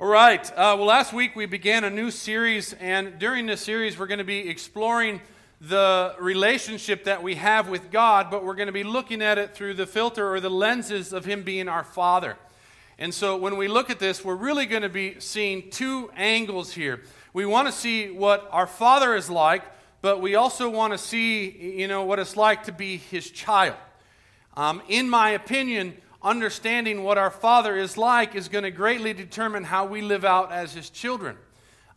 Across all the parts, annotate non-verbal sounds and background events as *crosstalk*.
All right. Uh, well, last week we began a new series, and during this series, we're going to be exploring the relationship that we have with God, but we're going to be looking at it through the filter or the lenses of Him being our Father. And so when we look at this, we're really going to be seeing two angles here. We want to see what our Father is like, but we also want to see, you know, what it's like to be His child. Um, in my opinion, understanding what our Father is like is going to greatly determine how we live out as His children.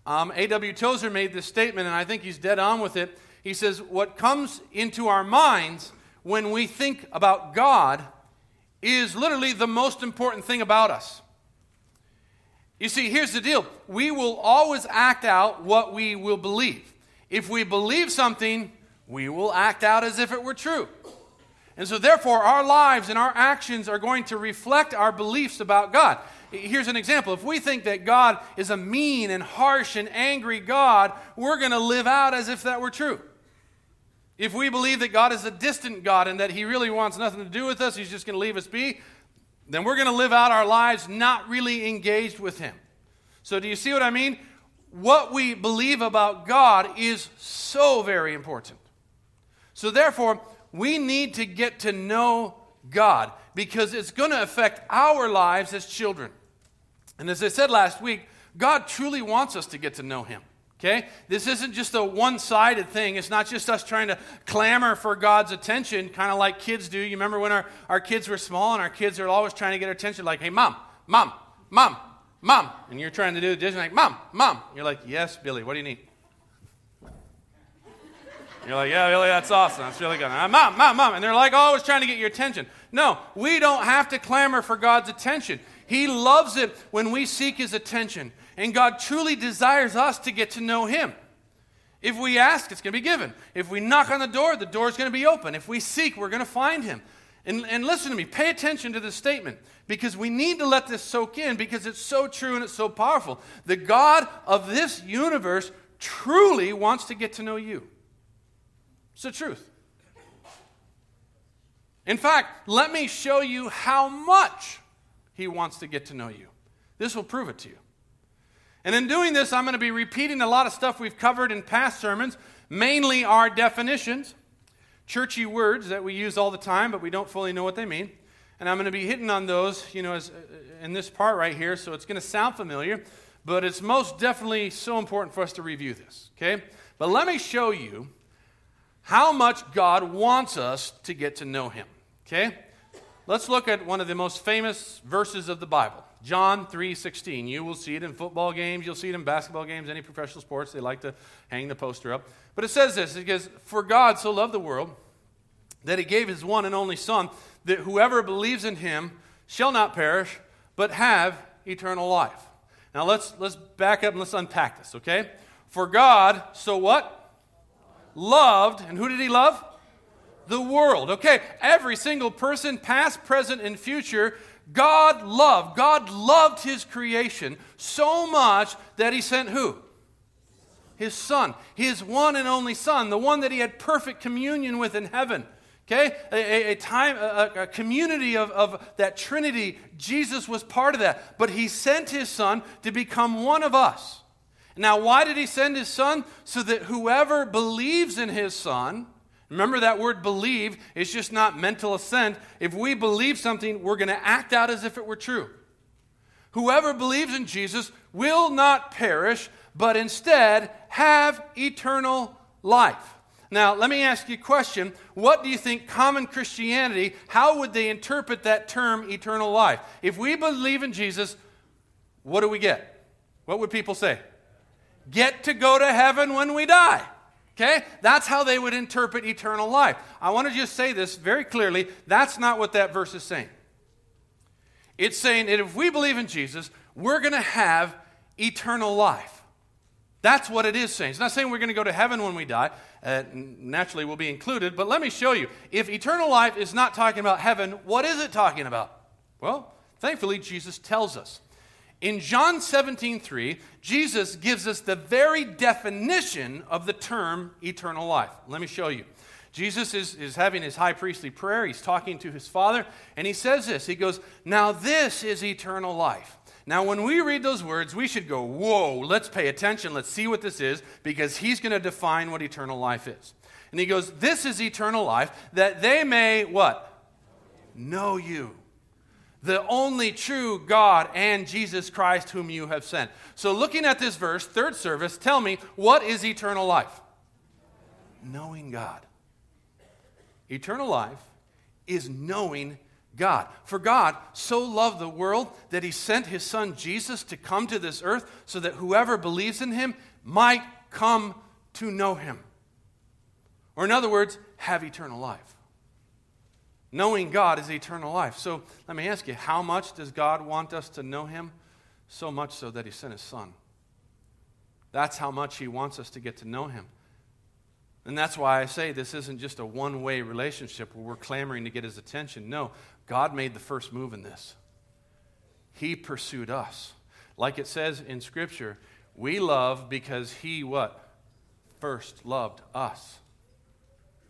Um, A.W. Tozer made this statement, and I think he's dead on with it. He says, What comes into our minds when we think about God is literally the most important thing about us. You see, here's the deal we will always act out what we will believe. If we believe something, we will act out as if it were true. And so, therefore, our lives and our actions are going to reflect our beliefs about God. Here's an example. If we think that God is a mean and harsh and angry God, we're going to live out as if that were true. If we believe that God is a distant God and that He really wants nothing to do with us, He's just going to leave us be, then we're going to live out our lives not really engaged with Him. So, do you see what I mean? What we believe about God is so very important. So, therefore, we need to get to know God because it's going to affect our lives as children. And as I said last week, God truly wants us to get to know Him. Okay? This isn't just a one sided thing. It's not just us trying to clamor for God's attention, kind of like kids do. You remember when our, our kids were small and our kids are always trying to get our attention, like, hey, mom, mom, mom, mom. And you're trying to do the dishes, like, mom, mom. You're like, yes, Billy, what do you need? You're like, yeah, really, that's awesome. That's really good. Uh, mom, mom, mom. And they're like always trying to get your attention. No, we don't have to clamor for God's attention. He loves it when we seek His attention. And God truly desires us to get to know Him. If we ask, it's going to be given. If we knock on the door, the door is going to be open. If we seek, we're going to find Him. And, and listen to me, pay attention to this statement because we need to let this soak in because it's so true and it's so powerful. The God of this universe truly wants to get to know you. It's the truth. In fact, let me show you how much he wants to get to know you. This will prove it to you. And in doing this, I'm going to be repeating a lot of stuff we've covered in past sermons, mainly our definitions, churchy words that we use all the time, but we don't fully know what they mean. And I'm going to be hitting on those, you know, as, uh, in this part right here, so it's going to sound familiar, but it's most definitely so important for us to review this, okay? But let me show you how much God wants us to get to know Him. Okay? Let's look at one of the most famous verses of the Bible. John 3:16. You will see it in football games, you'll see it in basketball games, any professional sports, they like to hang the poster up. But it says this, it says, "For God so loved the world that he gave his one and only son that whoever believes in him shall not perish but have eternal life." Now let's let's back up and let's unpack this, okay? For God so what? Loved, and who did he love? The world. Okay, every single person, past, present, and future, God loved. God loved his creation so much that he sent who? His son, his one and only son, the one that he had perfect communion with in heaven. Okay? A, a time, a, a, community of, of that Trinity. Jesus was part of that. But he sent his son to become one of us. Now, why did he send his son? So that whoever believes in his son, remember that word believe is just not mental assent. If we believe something, we're going to act out as if it were true. Whoever believes in Jesus will not perish, but instead have eternal life. Now, let me ask you a question. What do you think common Christianity, how would they interpret that term eternal life? If we believe in Jesus, what do we get? What would people say? Get to go to heaven when we die. Okay? That's how they would interpret eternal life. I want to just say this very clearly. That's not what that verse is saying. It's saying that if we believe in Jesus, we're going to have eternal life. That's what it is saying. It's not saying we're going to go to heaven when we die. Uh, naturally, we'll be included. But let me show you. If eternal life is not talking about heaven, what is it talking about? Well, thankfully, Jesus tells us. In John 17, 3, Jesus gives us the very definition of the term eternal life. Let me show you. Jesus is, is having his high priestly prayer. He's talking to his Father, and he says this He goes, Now this is eternal life, Now, when we read those words, we should go, whoa, let's pay attention. Let's see what this is, because he's going to define what eternal life is. And he goes, This is eternal life, that they may what? Know you the only true God and Jesus Christ whom you have sent. So, looking at this verse, third service, tell me, what is eternal life? Knowing God. Eternal life is knowing God. For God so loved the world that he sent his son Jesus to come to this earth so that whoever believes in him might come to know him. Or, in other words, have eternal life. Knowing God is eternal life. So let me ask you, how much does God want us to know Him? So much so that He sent His Son. That's how much He wants us to get to know Him. And that's why I say this isn't just a one way relationship where we're clamoring to get His attention. No, God made the first move in this. He pursued us. Like it says in Scripture, we love because He what? First loved us.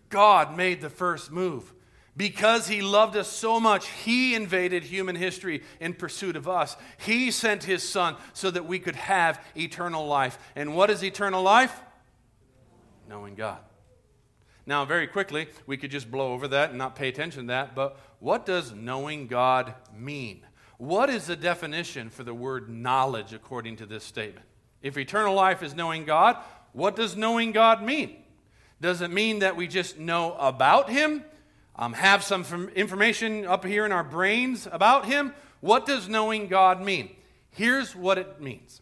God made the first move. Because he loved us so much, he invaded human history in pursuit of us. He sent his son so that we could have eternal life. And what is eternal life? Knowing God. Now, very quickly, we could just blow over that and not pay attention to that, but what does knowing God mean? What is the definition for the word knowledge according to this statement? If eternal life is knowing God, what does knowing God mean? Does it mean that we just know about Him? Um, have some information up here in our brains about Him. What does knowing God mean? Here's what it means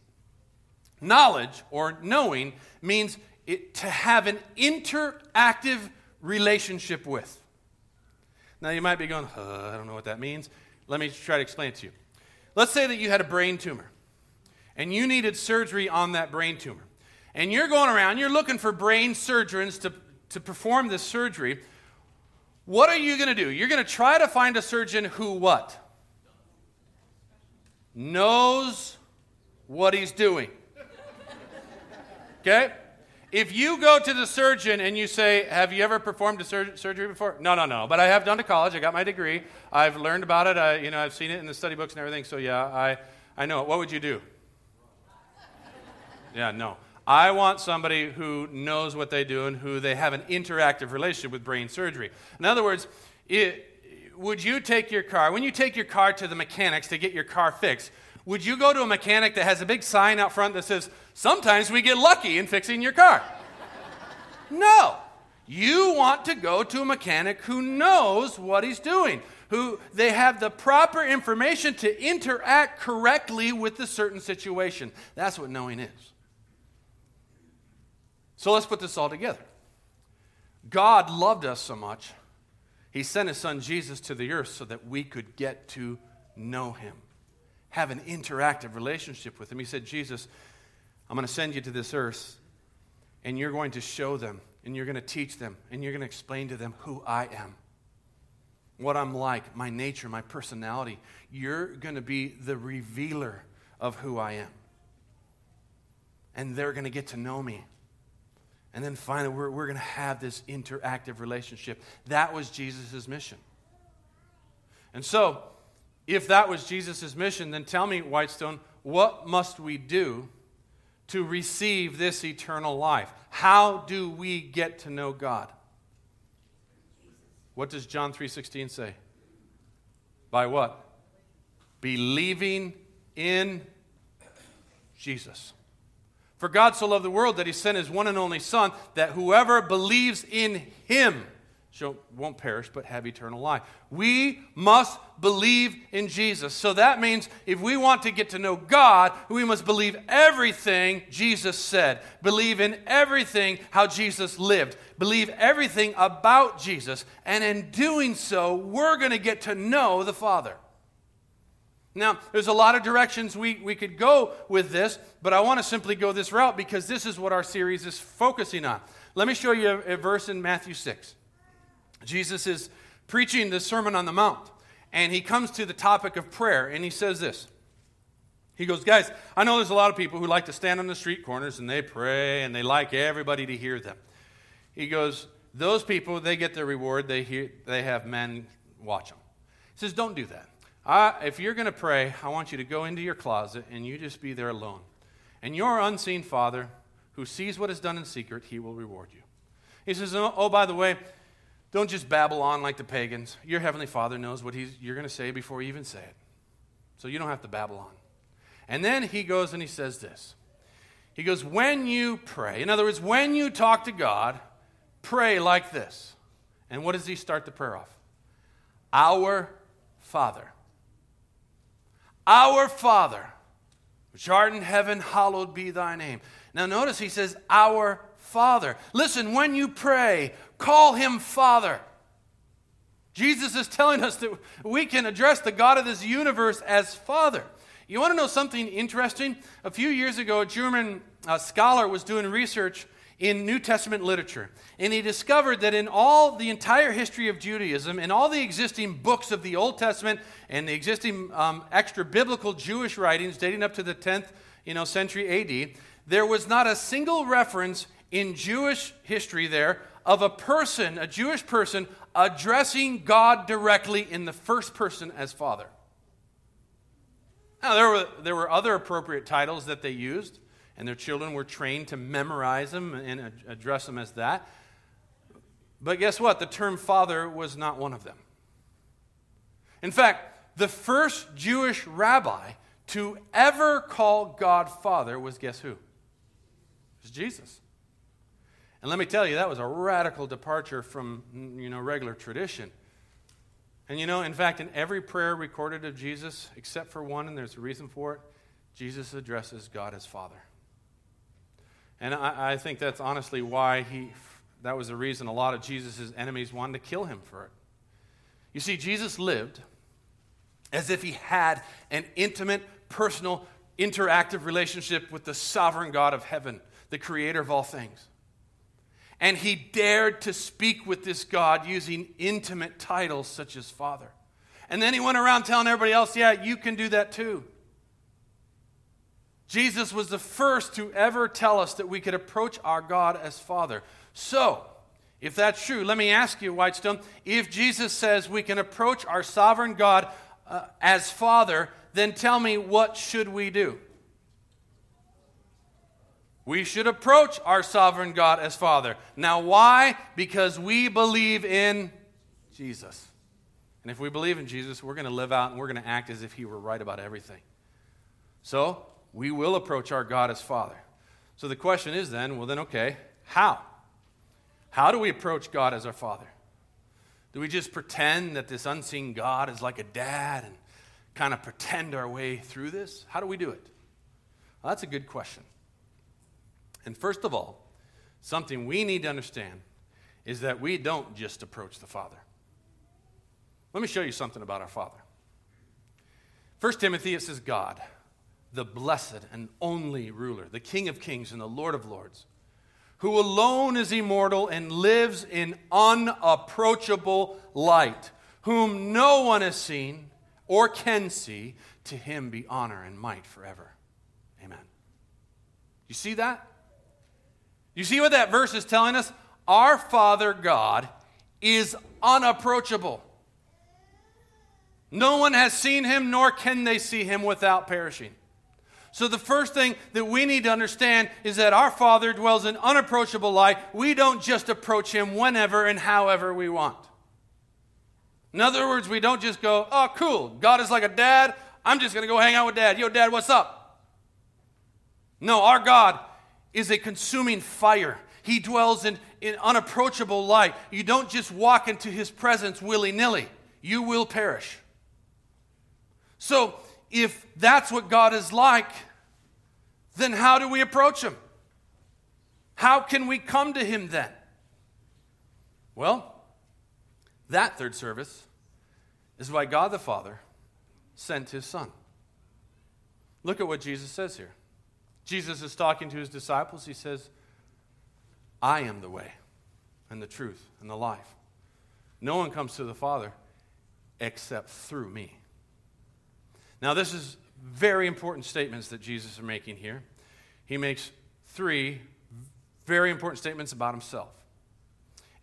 knowledge or knowing means it, to have an interactive relationship with. Now, you might be going, uh, I don't know what that means. Let me try to explain it to you. Let's say that you had a brain tumor and you needed surgery on that brain tumor. And you're going around, you're looking for brain surgeons to, to perform this surgery. What are you going to do? You're going to try to find a surgeon who what? Knows what he's doing. Okay? If you go to the surgeon and you say, Have you ever performed a sur- surgery before? No, no, no. But I have done to college. I got my degree. I've learned about it. I, you know, I've seen it in the study books and everything. So, yeah, I, I know it. What would you do? Yeah, no. I want somebody who knows what they do and who they have an interactive relationship with brain surgery. In other words, it, would you take your car, when you take your car to the mechanics to get your car fixed, would you go to a mechanic that has a big sign out front that says, Sometimes we get lucky in fixing your car? *laughs* no. You want to go to a mechanic who knows what he's doing, who they have the proper information to interact correctly with the certain situation. That's what knowing is. So let's put this all together. God loved us so much, He sent His Son Jesus to the earth so that we could get to know Him, have an interactive relationship with Him. He said, Jesus, I'm going to send you to this earth, and you're going to show them, and you're going to teach them, and you're going to explain to them who I am, what I'm like, my nature, my personality. You're going to be the revealer of who I am. And they're going to get to know me. And then finally, we're, we're going to have this interactive relationship. That was Jesus' mission. And so, if that was Jesus' mission, then tell me, Whitestone, what must we do to receive this eternal life? How do we get to know God? What does John 3:16 say? By what? Believing in Jesus. For God so loved the world that he sent his one and only Son, that whoever believes in him shall, won't perish but have eternal life. We must believe in Jesus. So that means if we want to get to know God, we must believe everything Jesus said, believe in everything how Jesus lived, believe everything about Jesus. And in doing so, we're going to get to know the Father. Now, there's a lot of directions we, we could go with this, but I want to simply go this route because this is what our series is focusing on. Let me show you a, a verse in Matthew 6. Jesus is preaching the Sermon on the Mount, and he comes to the topic of prayer, and he says this. He goes, Guys, I know there's a lot of people who like to stand on the street corners and they pray and they like everybody to hear them. He goes, Those people, they get their reward, they, hear, they have men watch them. He says, Don't do that. I, if you're going to pray, I want you to go into your closet and you just be there alone. And your unseen Father, who sees what is done in secret, he will reward you. He says, Oh, oh by the way, don't just babble on like the pagans. Your heavenly Father knows what he's, you're going to say before you even say it. So you don't have to babble on. And then he goes and he says this. He goes, When you pray, in other words, when you talk to God, pray like this. And what does he start the prayer off? Our Father. Our Father, which art in heaven, hallowed be thy name. Now, notice he says, Our Father. Listen, when you pray, call him Father. Jesus is telling us that we can address the God of this universe as Father. You want to know something interesting? A few years ago, a German uh, scholar was doing research in New Testament literature. And he discovered that in all the entire history of Judaism, in all the existing books of the Old Testament and the existing um, extra biblical Jewish writings dating up to the 10th you know, century AD, there was not a single reference in Jewish history there of a person, a Jewish person, addressing God directly in the first person as Father. Now, there were, there were other appropriate titles that they used and their children were trained to memorize them and address them as that. But guess what? The term father was not one of them. In fact, the first Jewish rabbi to ever call God Father was guess who? It was Jesus. And let me tell you, that was a radical departure from you know, regular tradition. And you know, in fact, in every prayer recorded of Jesus, except for one, and there's a reason for it, Jesus addresses God as Father. And I, I think that's honestly why he, that was the reason a lot of Jesus' enemies wanted to kill him for it. You see, Jesus lived as if he had an intimate, personal, interactive relationship with the sovereign God of heaven, the creator of all things. And he dared to speak with this God using intimate titles such as Father. And then he went around telling everybody else, yeah, you can do that too. Jesus was the first to ever tell us that we could approach our God as Father. So, if that's true, let me ask you, Whitestone, if Jesus says we can approach our sovereign God uh, as Father, then tell me what should we do? We should approach our sovereign God as Father. Now, why? Because we believe in Jesus. And if we believe in Jesus, we're going to live out and we're going to act as if He were right about everything. So, we will approach our God as Father. So the question is then, well, then, okay, how? How do we approach God as our Father? Do we just pretend that this unseen God is like a dad and kind of pretend our way through this? How do we do it? Well, that's a good question. And first of all, something we need to understand is that we don't just approach the Father. Let me show you something about our Father. First Timothy, it says God the blessed and only ruler, the King of kings and the Lord of lords, who alone is immortal and lives in unapproachable light, whom no one has seen or can see, to him be honor and might forever. Amen. You see that? You see what that verse is telling us? Our Father God is unapproachable. No one has seen him, nor can they see him without perishing. So, the first thing that we need to understand is that our Father dwells in unapproachable light. We don't just approach Him whenever and however we want. In other words, we don't just go, oh, cool, God is like a dad. I'm just going to go hang out with dad. Yo, dad, what's up? No, our God is a consuming fire. He dwells in, in unapproachable light. You don't just walk into His presence willy nilly, you will perish. So, if that's what God is like, then how do we approach Him? How can we come to Him then? Well, that third service is why God the Father sent His Son. Look at what Jesus says here. Jesus is talking to His disciples. He says, I am the way and the truth and the life. No one comes to the Father except through me. Now, this is very important statements that Jesus is making here. He makes three very important statements about himself.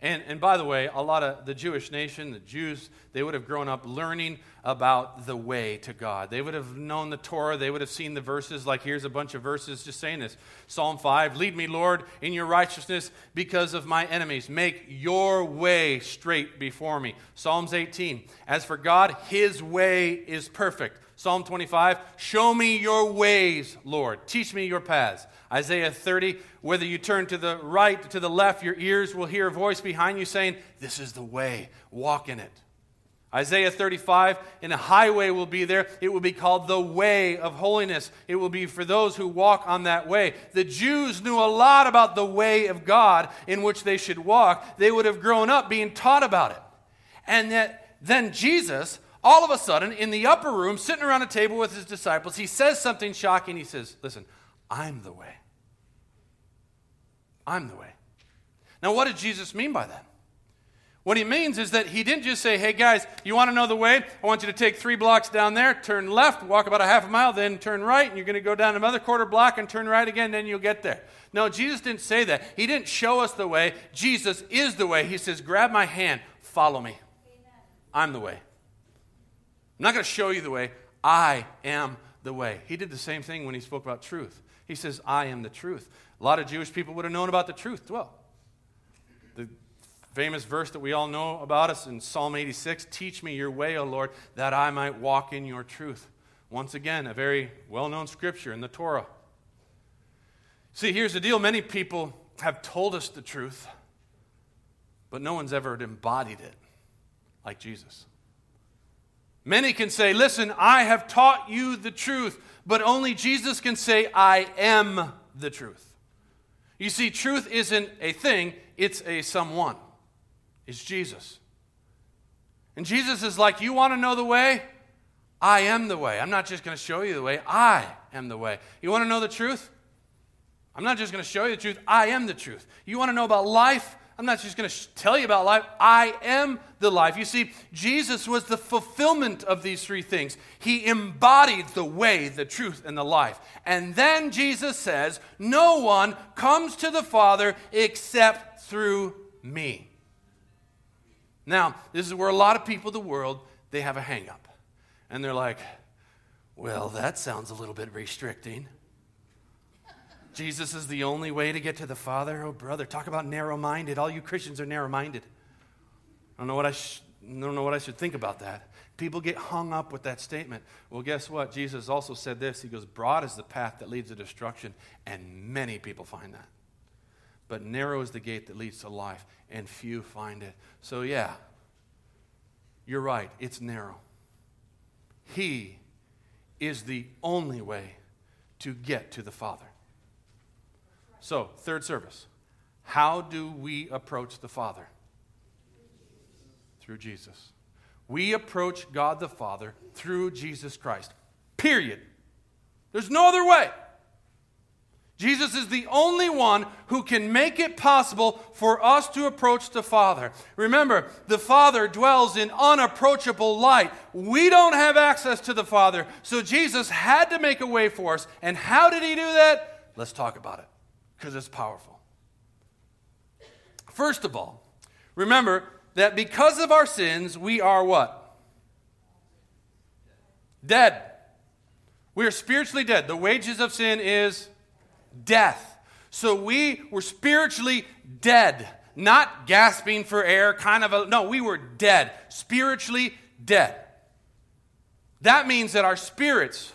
And, and by the way, a lot of the Jewish nation, the Jews, they would have grown up learning about the way to God. They would have known the Torah. They would have seen the verses. Like here's a bunch of verses just saying this Psalm 5 Lead me, Lord, in your righteousness because of my enemies. Make your way straight before me. Psalms 18 As for God, his way is perfect. Psalm 25, show me your ways, Lord. Teach me your paths. Isaiah 30, whether you turn to the right, to the left, your ears will hear a voice behind you saying, This is the way, walk in it. Isaiah 35, and a highway will be there. It will be called the way of holiness. It will be for those who walk on that way. The Jews knew a lot about the way of God in which they should walk. They would have grown up being taught about it. And that then Jesus all of a sudden, in the upper room, sitting around a table with his disciples, he says something shocking. He says, Listen, I'm the way. I'm the way. Now, what did Jesus mean by that? What he means is that he didn't just say, Hey guys, you want to know the way? I want you to take three blocks down there, turn left, walk about a half a mile, then turn right, and you're going to go down another quarter block and turn right again, then you'll get there. No, Jesus didn't say that. He didn't show us the way. Jesus is the way. He says, Grab my hand, follow me. I'm the way. I'm not going to show you the way. I am the way. He did the same thing when he spoke about truth. He says, I am the truth. A lot of Jewish people would have known about the truth. Well, the famous verse that we all know about us in Psalm 86 Teach me your way, O Lord, that I might walk in your truth. Once again, a very well known scripture in the Torah. See, here's the deal many people have told us the truth, but no one's ever embodied it like Jesus. Many can say, Listen, I have taught you the truth, but only Jesus can say, I am the truth. You see, truth isn't a thing, it's a someone. It's Jesus. And Jesus is like, You want to know the way? I am the way. I'm not just going to show you the way, I am the way. You want to know the truth? I'm not just going to show you the truth, I am the truth. You want to know about life? I'm not just going to tell you about life. I am the life. You see, Jesus was the fulfillment of these three things. He embodied the way, the truth, and the life. And then Jesus says, No one comes to the Father except through me. Now, this is where a lot of people in the world, they have a hang up. And they're like, well, that sounds a little bit restricting. Jesus is the only way to get to the Father. Oh, brother, talk about narrow minded. All you Christians are narrow minded. I don't know what I, sh- don't know what I should think about that. People get hung up with that statement. Well, guess what? Jesus also said this. He goes, Broad is the path that leads to destruction, and many people find that. But narrow is the gate that leads to life, and few find it. So, yeah, you're right. It's narrow. He is the only way to get to the Father. So, third service. How do we approach the Father? Through Jesus. We approach God the Father through Jesus Christ. Period. There's no other way. Jesus is the only one who can make it possible for us to approach the Father. Remember, the Father dwells in unapproachable light. We don't have access to the Father, so Jesus had to make a way for us. And how did he do that? Let's talk about it because it's powerful. First of all, remember that because of our sins, we are what? Dead. We are spiritually dead. The wages of sin is death. So we were spiritually dead, not gasping for air, kind of a, no, we were dead, spiritually dead. That means that our spirits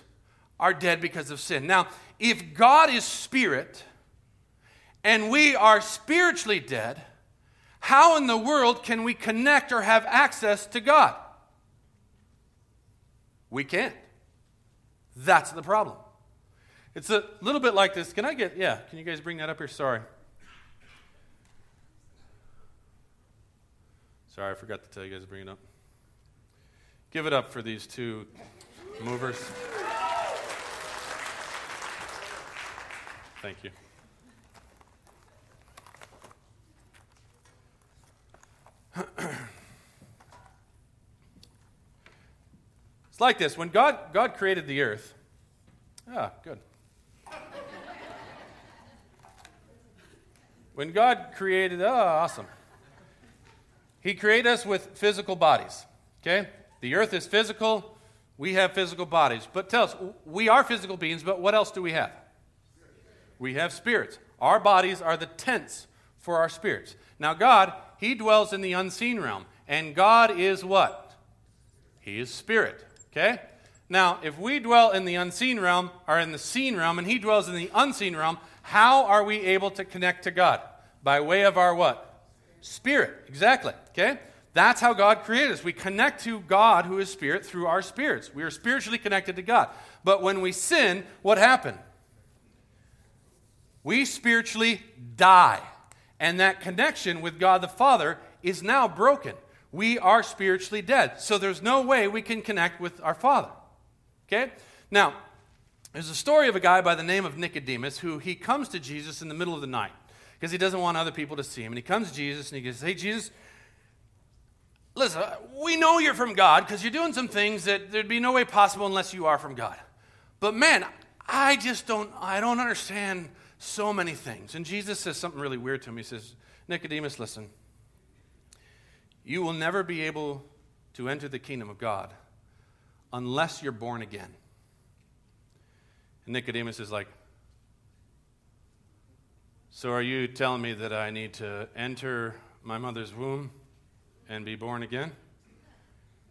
are dead because of sin. Now, if God is spirit, and we are spiritually dead, how in the world can we connect or have access to God? We can't. That's the problem. It's a little bit like this. Can I get, yeah, can you guys bring that up here? Sorry. Sorry, I forgot to tell you guys to bring it up. Give it up for these two movers. Thank you. *clears throat* it's like this when God, God created the earth. Ah, good. When God created, oh, awesome. He created us with physical bodies. Okay? The earth is physical. We have physical bodies. But tell us, we are physical beings, but what else do we have? We have spirits. Our bodies are the tents for our spirits. Now, God, He dwells in the unseen realm. And God is what? He is spirit. Okay? Now, if we dwell in the unseen realm, or in the seen realm, and He dwells in the unseen realm, how are we able to connect to God? By way of our what? Spirit. Exactly. Okay? That's how God created us. We connect to God, who is spirit, through our spirits. We are spiritually connected to God. But when we sin, what happened? We spiritually die. And that connection with God the Father is now broken. We are spiritually dead. So there's no way we can connect with our Father. Okay? Now, there's a story of a guy by the name of Nicodemus who he comes to Jesus in the middle of the night because he doesn't want other people to see him. And he comes to Jesus and he goes, Hey, Jesus, listen, we know you're from God because you're doing some things that there'd be no way possible unless you are from God. But man, I just don't, I don't understand so many things. And Jesus says something really weird to him. He says, Nicodemus, listen, you will never be able to enter the kingdom of God unless you're born again. And Nicodemus is like, So are you telling me that I need to enter my mother's womb and be born again?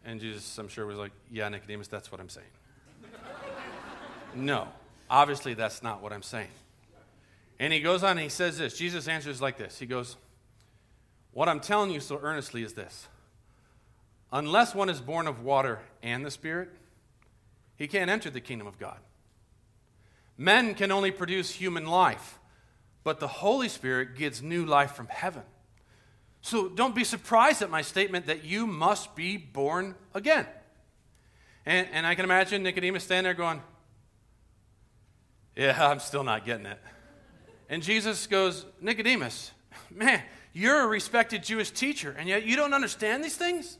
And Jesus, I'm sure, was like, Yeah, Nicodemus, that's what I'm saying. *laughs* no, obviously, that's not what I'm saying. And he goes on and he says this Jesus answers like this He goes, What I'm telling you so earnestly is this unless one is born of water and the Spirit, he can't enter the kingdom of God. Men can only produce human life, but the Holy Spirit gives new life from heaven. So don't be surprised at my statement that you must be born again. And, and I can imagine Nicodemus standing there going, Yeah, I'm still not getting it. And Jesus goes, Nicodemus, man, you're a respected Jewish teacher, and yet you don't understand these things?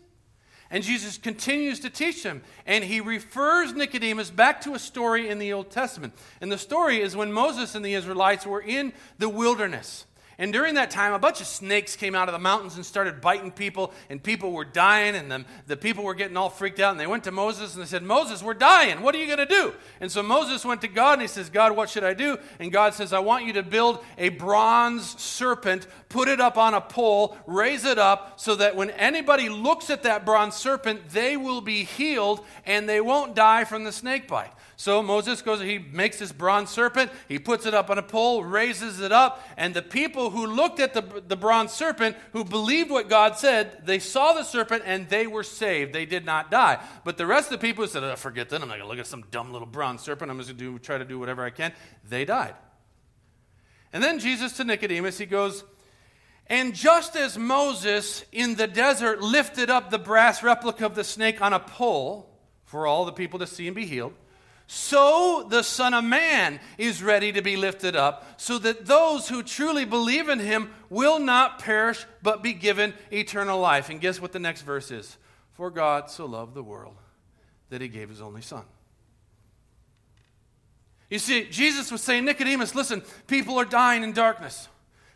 And Jesus continues to teach them. And he refers Nicodemus back to a story in the Old Testament. And the story is when Moses and the Israelites were in the wilderness. And during that time, a bunch of snakes came out of the mountains and started biting people, and people were dying, and the, the people were getting all freaked out. And they went to Moses and they said, Moses, we're dying. What are you going to do? And so Moses went to God and he says, God, what should I do? And God says, I want you to build a bronze serpent, put it up on a pole, raise it up, so that when anybody looks at that bronze serpent, they will be healed and they won't die from the snake bite. So Moses goes, he makes this bronze serpent, he puts it up on a pole, raises it up, and the people who looked at the, the bronze serpent, who believed what God said, they saw the serpent and they were saved. They did not die. But the rest of the people said, oh, forget that, I'm not going to look at some dumb little bronze serpent, I'm just going to try to do whatever I can, they died. And then Jesus to Nicodemus, he goes, and just as Moses in the desert lifted up the brass replica of the snake on a pole for all the people to see and be healed, so the Son of Man is ready to be lifted up, so that those who truly believe in him will not perish, but be given eternal life. And guess what the next verse is? For God so loved the world that he gave his only Son. You see, Jesus was saying, Nicodemus, listen, people are dying in darkness.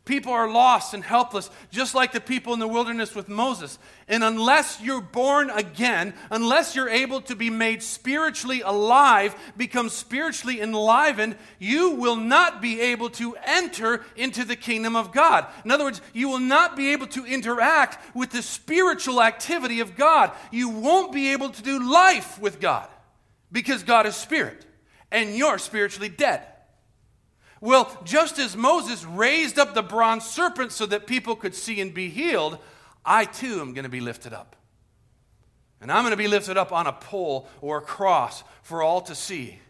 People are lost and helpless, just like the people in the wilderness with Moses. And unless you're born again, unless you're able to be made spiritually alive, become spiritually enlivened, you will not be able to enter into the kingdom of God. In other words, you will not be able to interact with the spiritual activity of God. You won't be able to do life with God because God is spirit and you're spiritually dead. Well, just as Moses raised up the bronze serpent so that people could see and be healed, I too am going to be lifted up. And I'm going to be lifted up on a pole or a cross for all to see.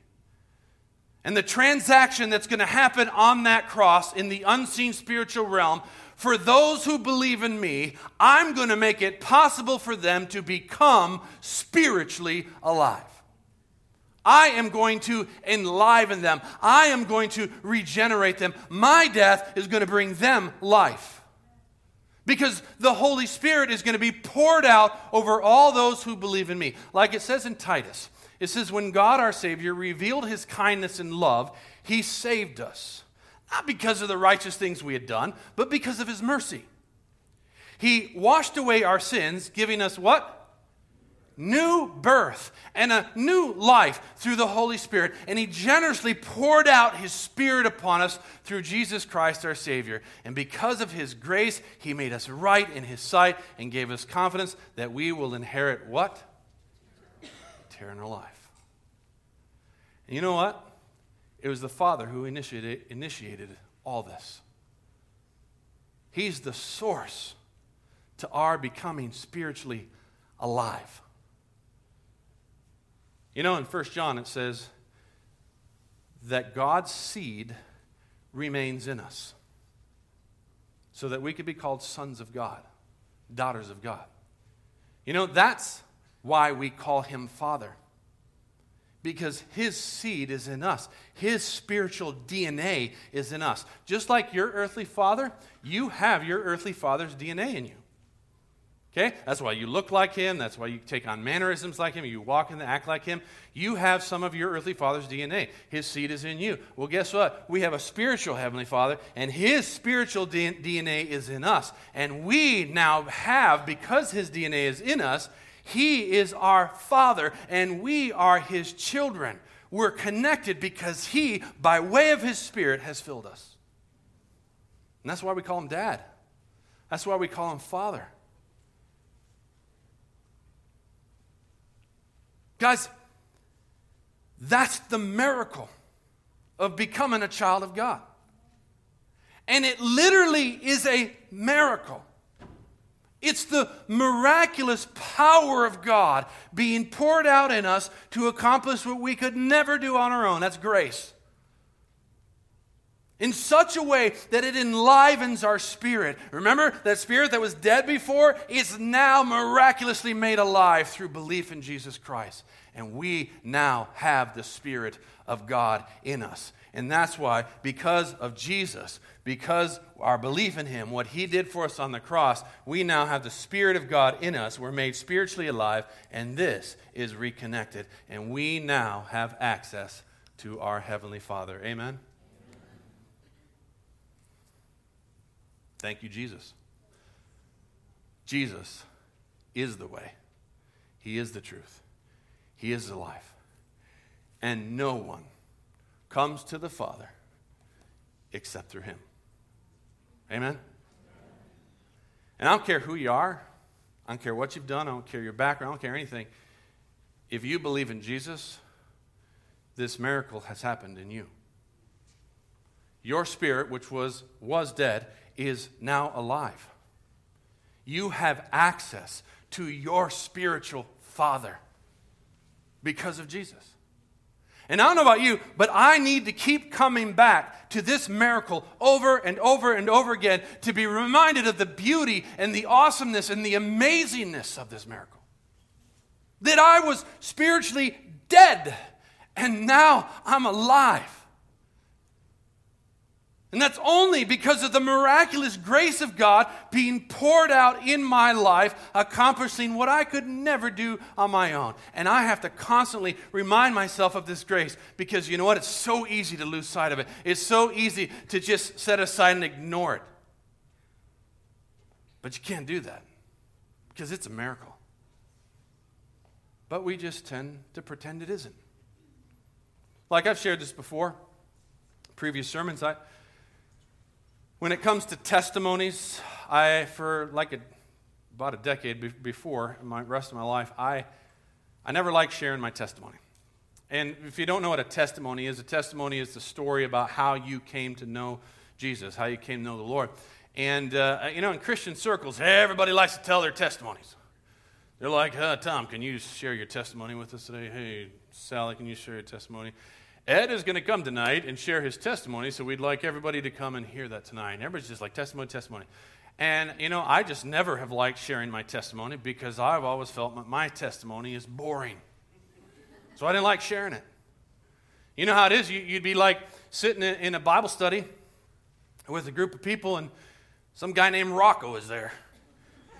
And the transaction that's going to happen on that cross in the unseen spiritual realm, for those who believe in me, I'm going to make it possible for them to become spiritually alive. I am going to enliven them. I am going to regenerate them. My death is going to bring them life. Because the Holy Spirit is going to be poured out over all those who believe in me. Like it says in Titus, it says, When God our Savior revealed his kindness and love, he saved us. Not because of the righteous things we had done, but because of his mercy. He washed away our sins, giving us what? New birth and a new life through the Holy Spirit. And He generously poured out His Spirit upon us through Jesus Christ our Savior. And because of His grace, He made us right in His sight and gave us confidence that we will inherit what? Eternal life. And you know what? It was the Father who initiated, initiated all this. He's the source to our becoming spiritually alive. You know, in 1 John it says that God's seed remains in us so that we could be called sons of God, daughters of God. You know, that's why we call him Father. Because his seed is in us. His spiritual DNA is in us. Just like your earthly father, you have your earthly father's DNA in you. Okay? That's why you look like him. That's why you take on mannerisms like him. You walk and act like him. You have some of your earthly father's DNA. His seed is in you. Well, guess what? We have a spiritual heavenly father, and his spiritual DNA is in us. And we now have, because his DNA is in us, he is our father, and we are his children. We're connected because he, by way of his spirit, has filled us. And that's why we call him dad. That's why we call him father. Guys, that's the miracle of becoming a child of God. And it literally is a miracle. It's the miraculous power of God being poured out in us to accomplish what we could never do on our own. That's grace in such a way that it enlivens our spirit. Remember that spirit that was dead before is now miraculously made alive through belief in Jesus Christ. And we now have the Spirit of God in us. And that's why, because of Jesus, because our belief in Him, what He did for us on the cross, we now have the Spirit of God in us. We're made spiritually alive, and this is reconnected. And we now have access to our Heavenly Father. Amen. Thank you, Jesus. Jesus is the way, He is the truth, He is the life. And no one comes to the Father except through Him. Amen? And I don't care who you are, I don't care what you've done, I don't care your background, I don't care anything. If you believe in Jesus, this miracle has happened in you. Your spirit, which was, was dead, is now alive. You have access to your spiritual father because of Jesus. And I don't know about you, but I need to keep coming back to this miracle over and over and over again to be reminded of the beauty and the awesomeness and the amazingness of this miracle. That I was spiritually dead and now I'm alive. And that's only because of the miraculous grace of God being poured out in my life, accomplishing what I could never do on my own. And I have to constantly remind myself of this grace because you know what? It's so easy to lose sight of it. It's so easy to just set aside and ignore it. But you can't do that because it's a miracle. But we just tend to pretend it isn't. Like I've shared this before, previous sermons, I when it comes to testimonies, I, for like a, about a decade be- before, my rest of my life, I, I never liked sharing my testimony. And if you don't know what a testimony is, a testimony is the story about how you came to know Jesus, how you came to know the Lord. And, uh, you know, in Christian circles, everybody likes to tell their testimonies. They're like, Tom, can you share your testimony with us today? Hey, Sally, can you share your testimony? Ed is going to come tonight and share his testimony, so we'd like everybody to come and hear that tonight. And everybody's just like, testimony, testimony. And, you know, I just never have liked sharing my testimony because I've always felt that my testimony is boring. So I didn't like sharing it. You know how it is? You'd be like sitting in a Bible study with a group of people, and some guy named Rocco is there.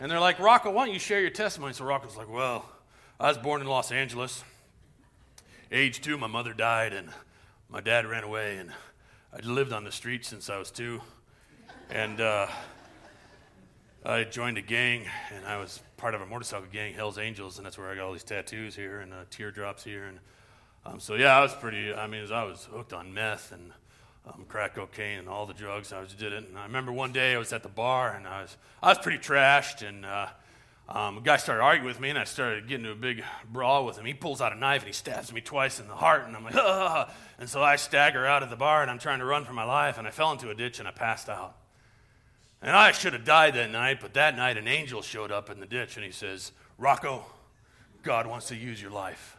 And they're like, Rocco, why don't you share your testimony? So Rocco's like, Well, I was born in Los Angeles age two, my mother died, and my dad ran away, and I lived on the street since I was two. And uh, I joined a gang, and I was part of a motorcycle gang, Hell's Angels, and that's where I got all these tattoos here and uh, teardrops here. And um, so, yeah, I was pretty, I mean, I was hooked on meth and um, crack cocaine and all the drugs. I was did it. And I remember one day I was at the bar, and I was, I was pretty trashed, and uh, um, a guy started arguing with me, and I started getting into a big brawl with him. He pulls out a knife and he stabs me twice in the heart, and I'm like, *laughs* ah! And so I stagger out of the bar, and I'm trying to run for my life, and I fell into a ditch and I passed out. And I should have died that night, but that night an angel showed up in the ditch and he says, Rocco, God wants to use your life.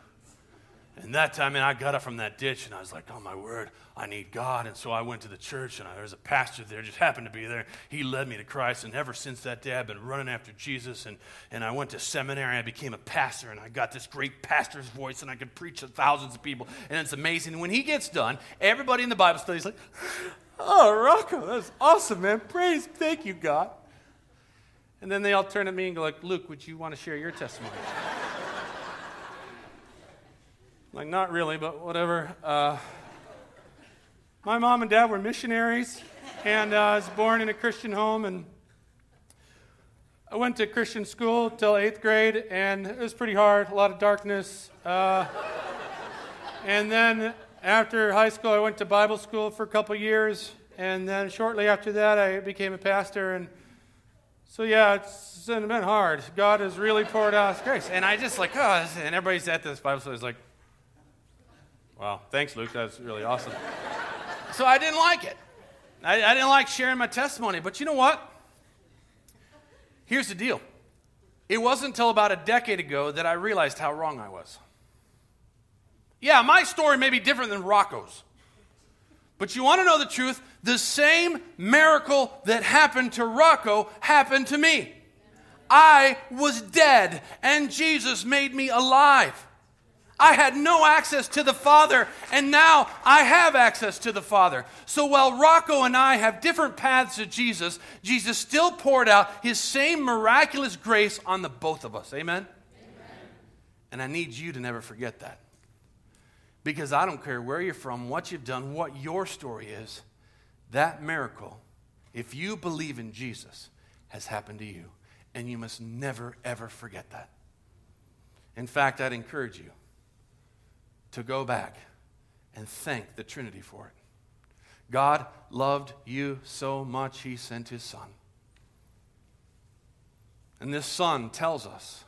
And that time, and I got up from that ditch and I was like, oh my word, I need God. And so I went to the church and I, there was a pastor there, just happened to be there. He led me to Christ. And ever since that day, I've been running after Jesus. And, and I went to seminary. I became a pastor and I got this great pastor's voice and I could preach to thousands of people. And it's amazing. When he gets done, everybody in the Bible study is like, Oh, Rocco, that's awesome, man. Praise, thank you, God. And then they all turn at me and go like, Luke, would you want to share your testimony? Like, not really, but whatever. Uh, my mom and dad were missionaries, and uh, I was born in a Christian home, and I went to Christian school till eighth grade, and it was pretty hard, a lot of darkness. Uh, and then after high school, I went to Bible school for a couple years, and then shortly after that, I became a pastor. And so, yeah, it's been hard. God has really poured out His grace. And I just like, oh, and everybody's at this Bible school is like, wow, thanks, Luke. That's really awesome. so I didn't like it. I, I didn't like sharing my testimony. But you know what? Here's the deal. It wasn't until about a decade ago that I realized how wrong I was. Yeah, my story may be different than Rocco's. But you want to know the truth? The same miracle that happened to Rocco happened to me. I was dead, and Jesus made me alive. I had no access to the Father, and now I have access to the Father. So while Rocco and I have different paths to Jesus, Jesus still poured out his same miraculous grace on the both of us. Amen? Amen. And I need you to never forget that. Because I don't care where you're from, what you've done, what your story is, that miracle, if you believe in Jesus, has happened to you. And you must never, ever forget that. In fact, I'd encourage you to go back and thank the Trinity for it. God loved you so much, He sent His Son. And this Son tells us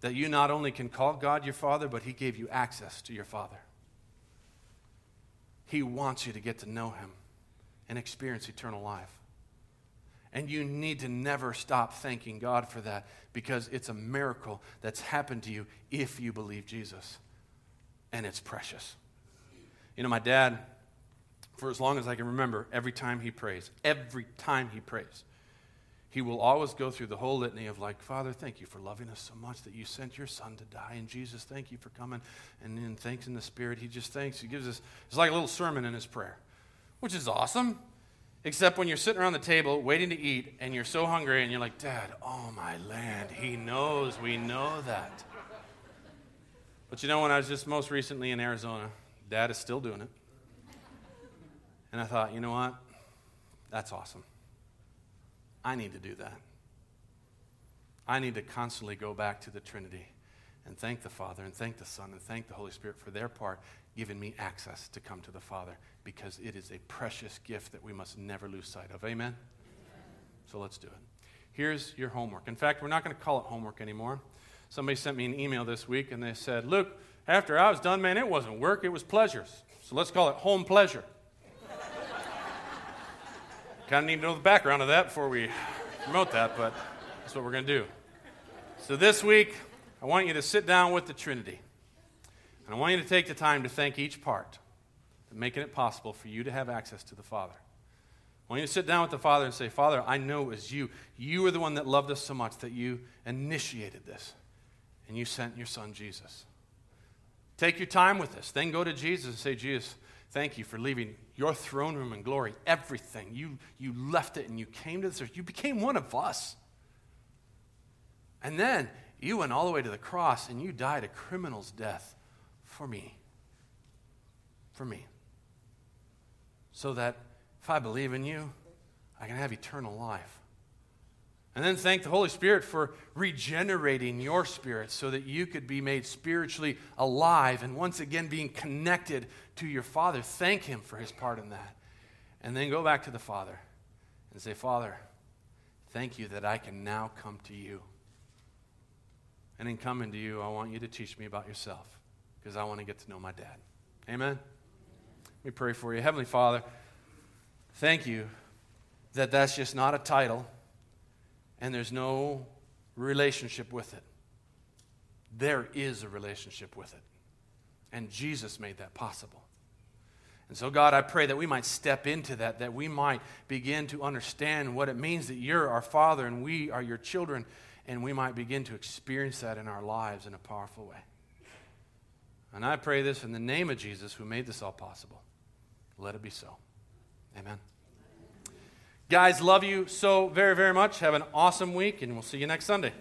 that you not only can call God your Father, but He gave you access to your Father. He wants you to get to know Him and experience eternal life. And you need to never stop thanking God for that because it's a miracle that's happened to you if you believe Jesus. And it's precious. You know, my dad, for as long as I can remember, every time he prays, every time he prays, he will always go through the whole litany of like, Father, thank you for loving us so much that you sent your son to die. And Jesus, thank you for coming. And then thanks in the Spirit. He just thanks. He gives us, it's like a little sermon in his prayer, which is awesome. Except when you're sitting around the table waiting to eat and you're so hungry and you're like, Dad, oh my land, he knows, we know that. But you know, when I was just most recently in Arizona, Dad is still doing it. And I thought, you know what? That's awesome. I need to do that. I need to constantly go back to the Trinity and thank the Father and thank the Son and thank the Holy Spirit for their part giving me access to come to the Father because it is a precious gift that we must never lose sight of. Amen? Amen. So let's do it. Here's your homework. In fact, we're not going to call it homework anymore. Somebody sent me an email this week and they said, Luke, after I was done, man, it wasn't work, it was pleasures. So let's call it home pleasure. Kind of need to know the background of that before we promote that, but that's what we're going to do. So this week, I want you to sit down with the Trinity. And I want you to take the time to thank each part, making it possible for you to have access to the Father. I want you to sit down with the Father and say, Father, I know it was you. You are the one that loved us so much that you initiated this. And you sent your son, Jesus. Take your time with this. Then go to Jesus and say, Jesus, thank you for leaving your throne room and glory, everything. You, you left it and you came to this earth. You became one of us. And then you went all the way to the cross and you died a criminal's death for me. For me. So that if I believe in you, I can have eternal life. And then thank the Holy Spirit for regenerating your spirit so that you could be made spiritually alive and once again being connected to your Father. Thank Him for His part in that. And then go back to the Father and say, Father, thank you that I can now come to you. And in coming to you, I want you to teach me about yourself because I want to get to know my dad. Amen? Let me pray for you. Heavenly Father, thank you that that's just not a title and there's no relationship with it. There is a relationship with it. And Jesus made that possible. And so, God, I pray that we might step into that, that we might begin to understand what it means that you're our Father and we are your children, and we might begin to experience that in our lives in a powerful way. And I pray this in the name of Jesus, who made this all possible. Let it be so. Amen. Guys, love you so very, very much. Have an awesome week, and we'll see you next Sunday.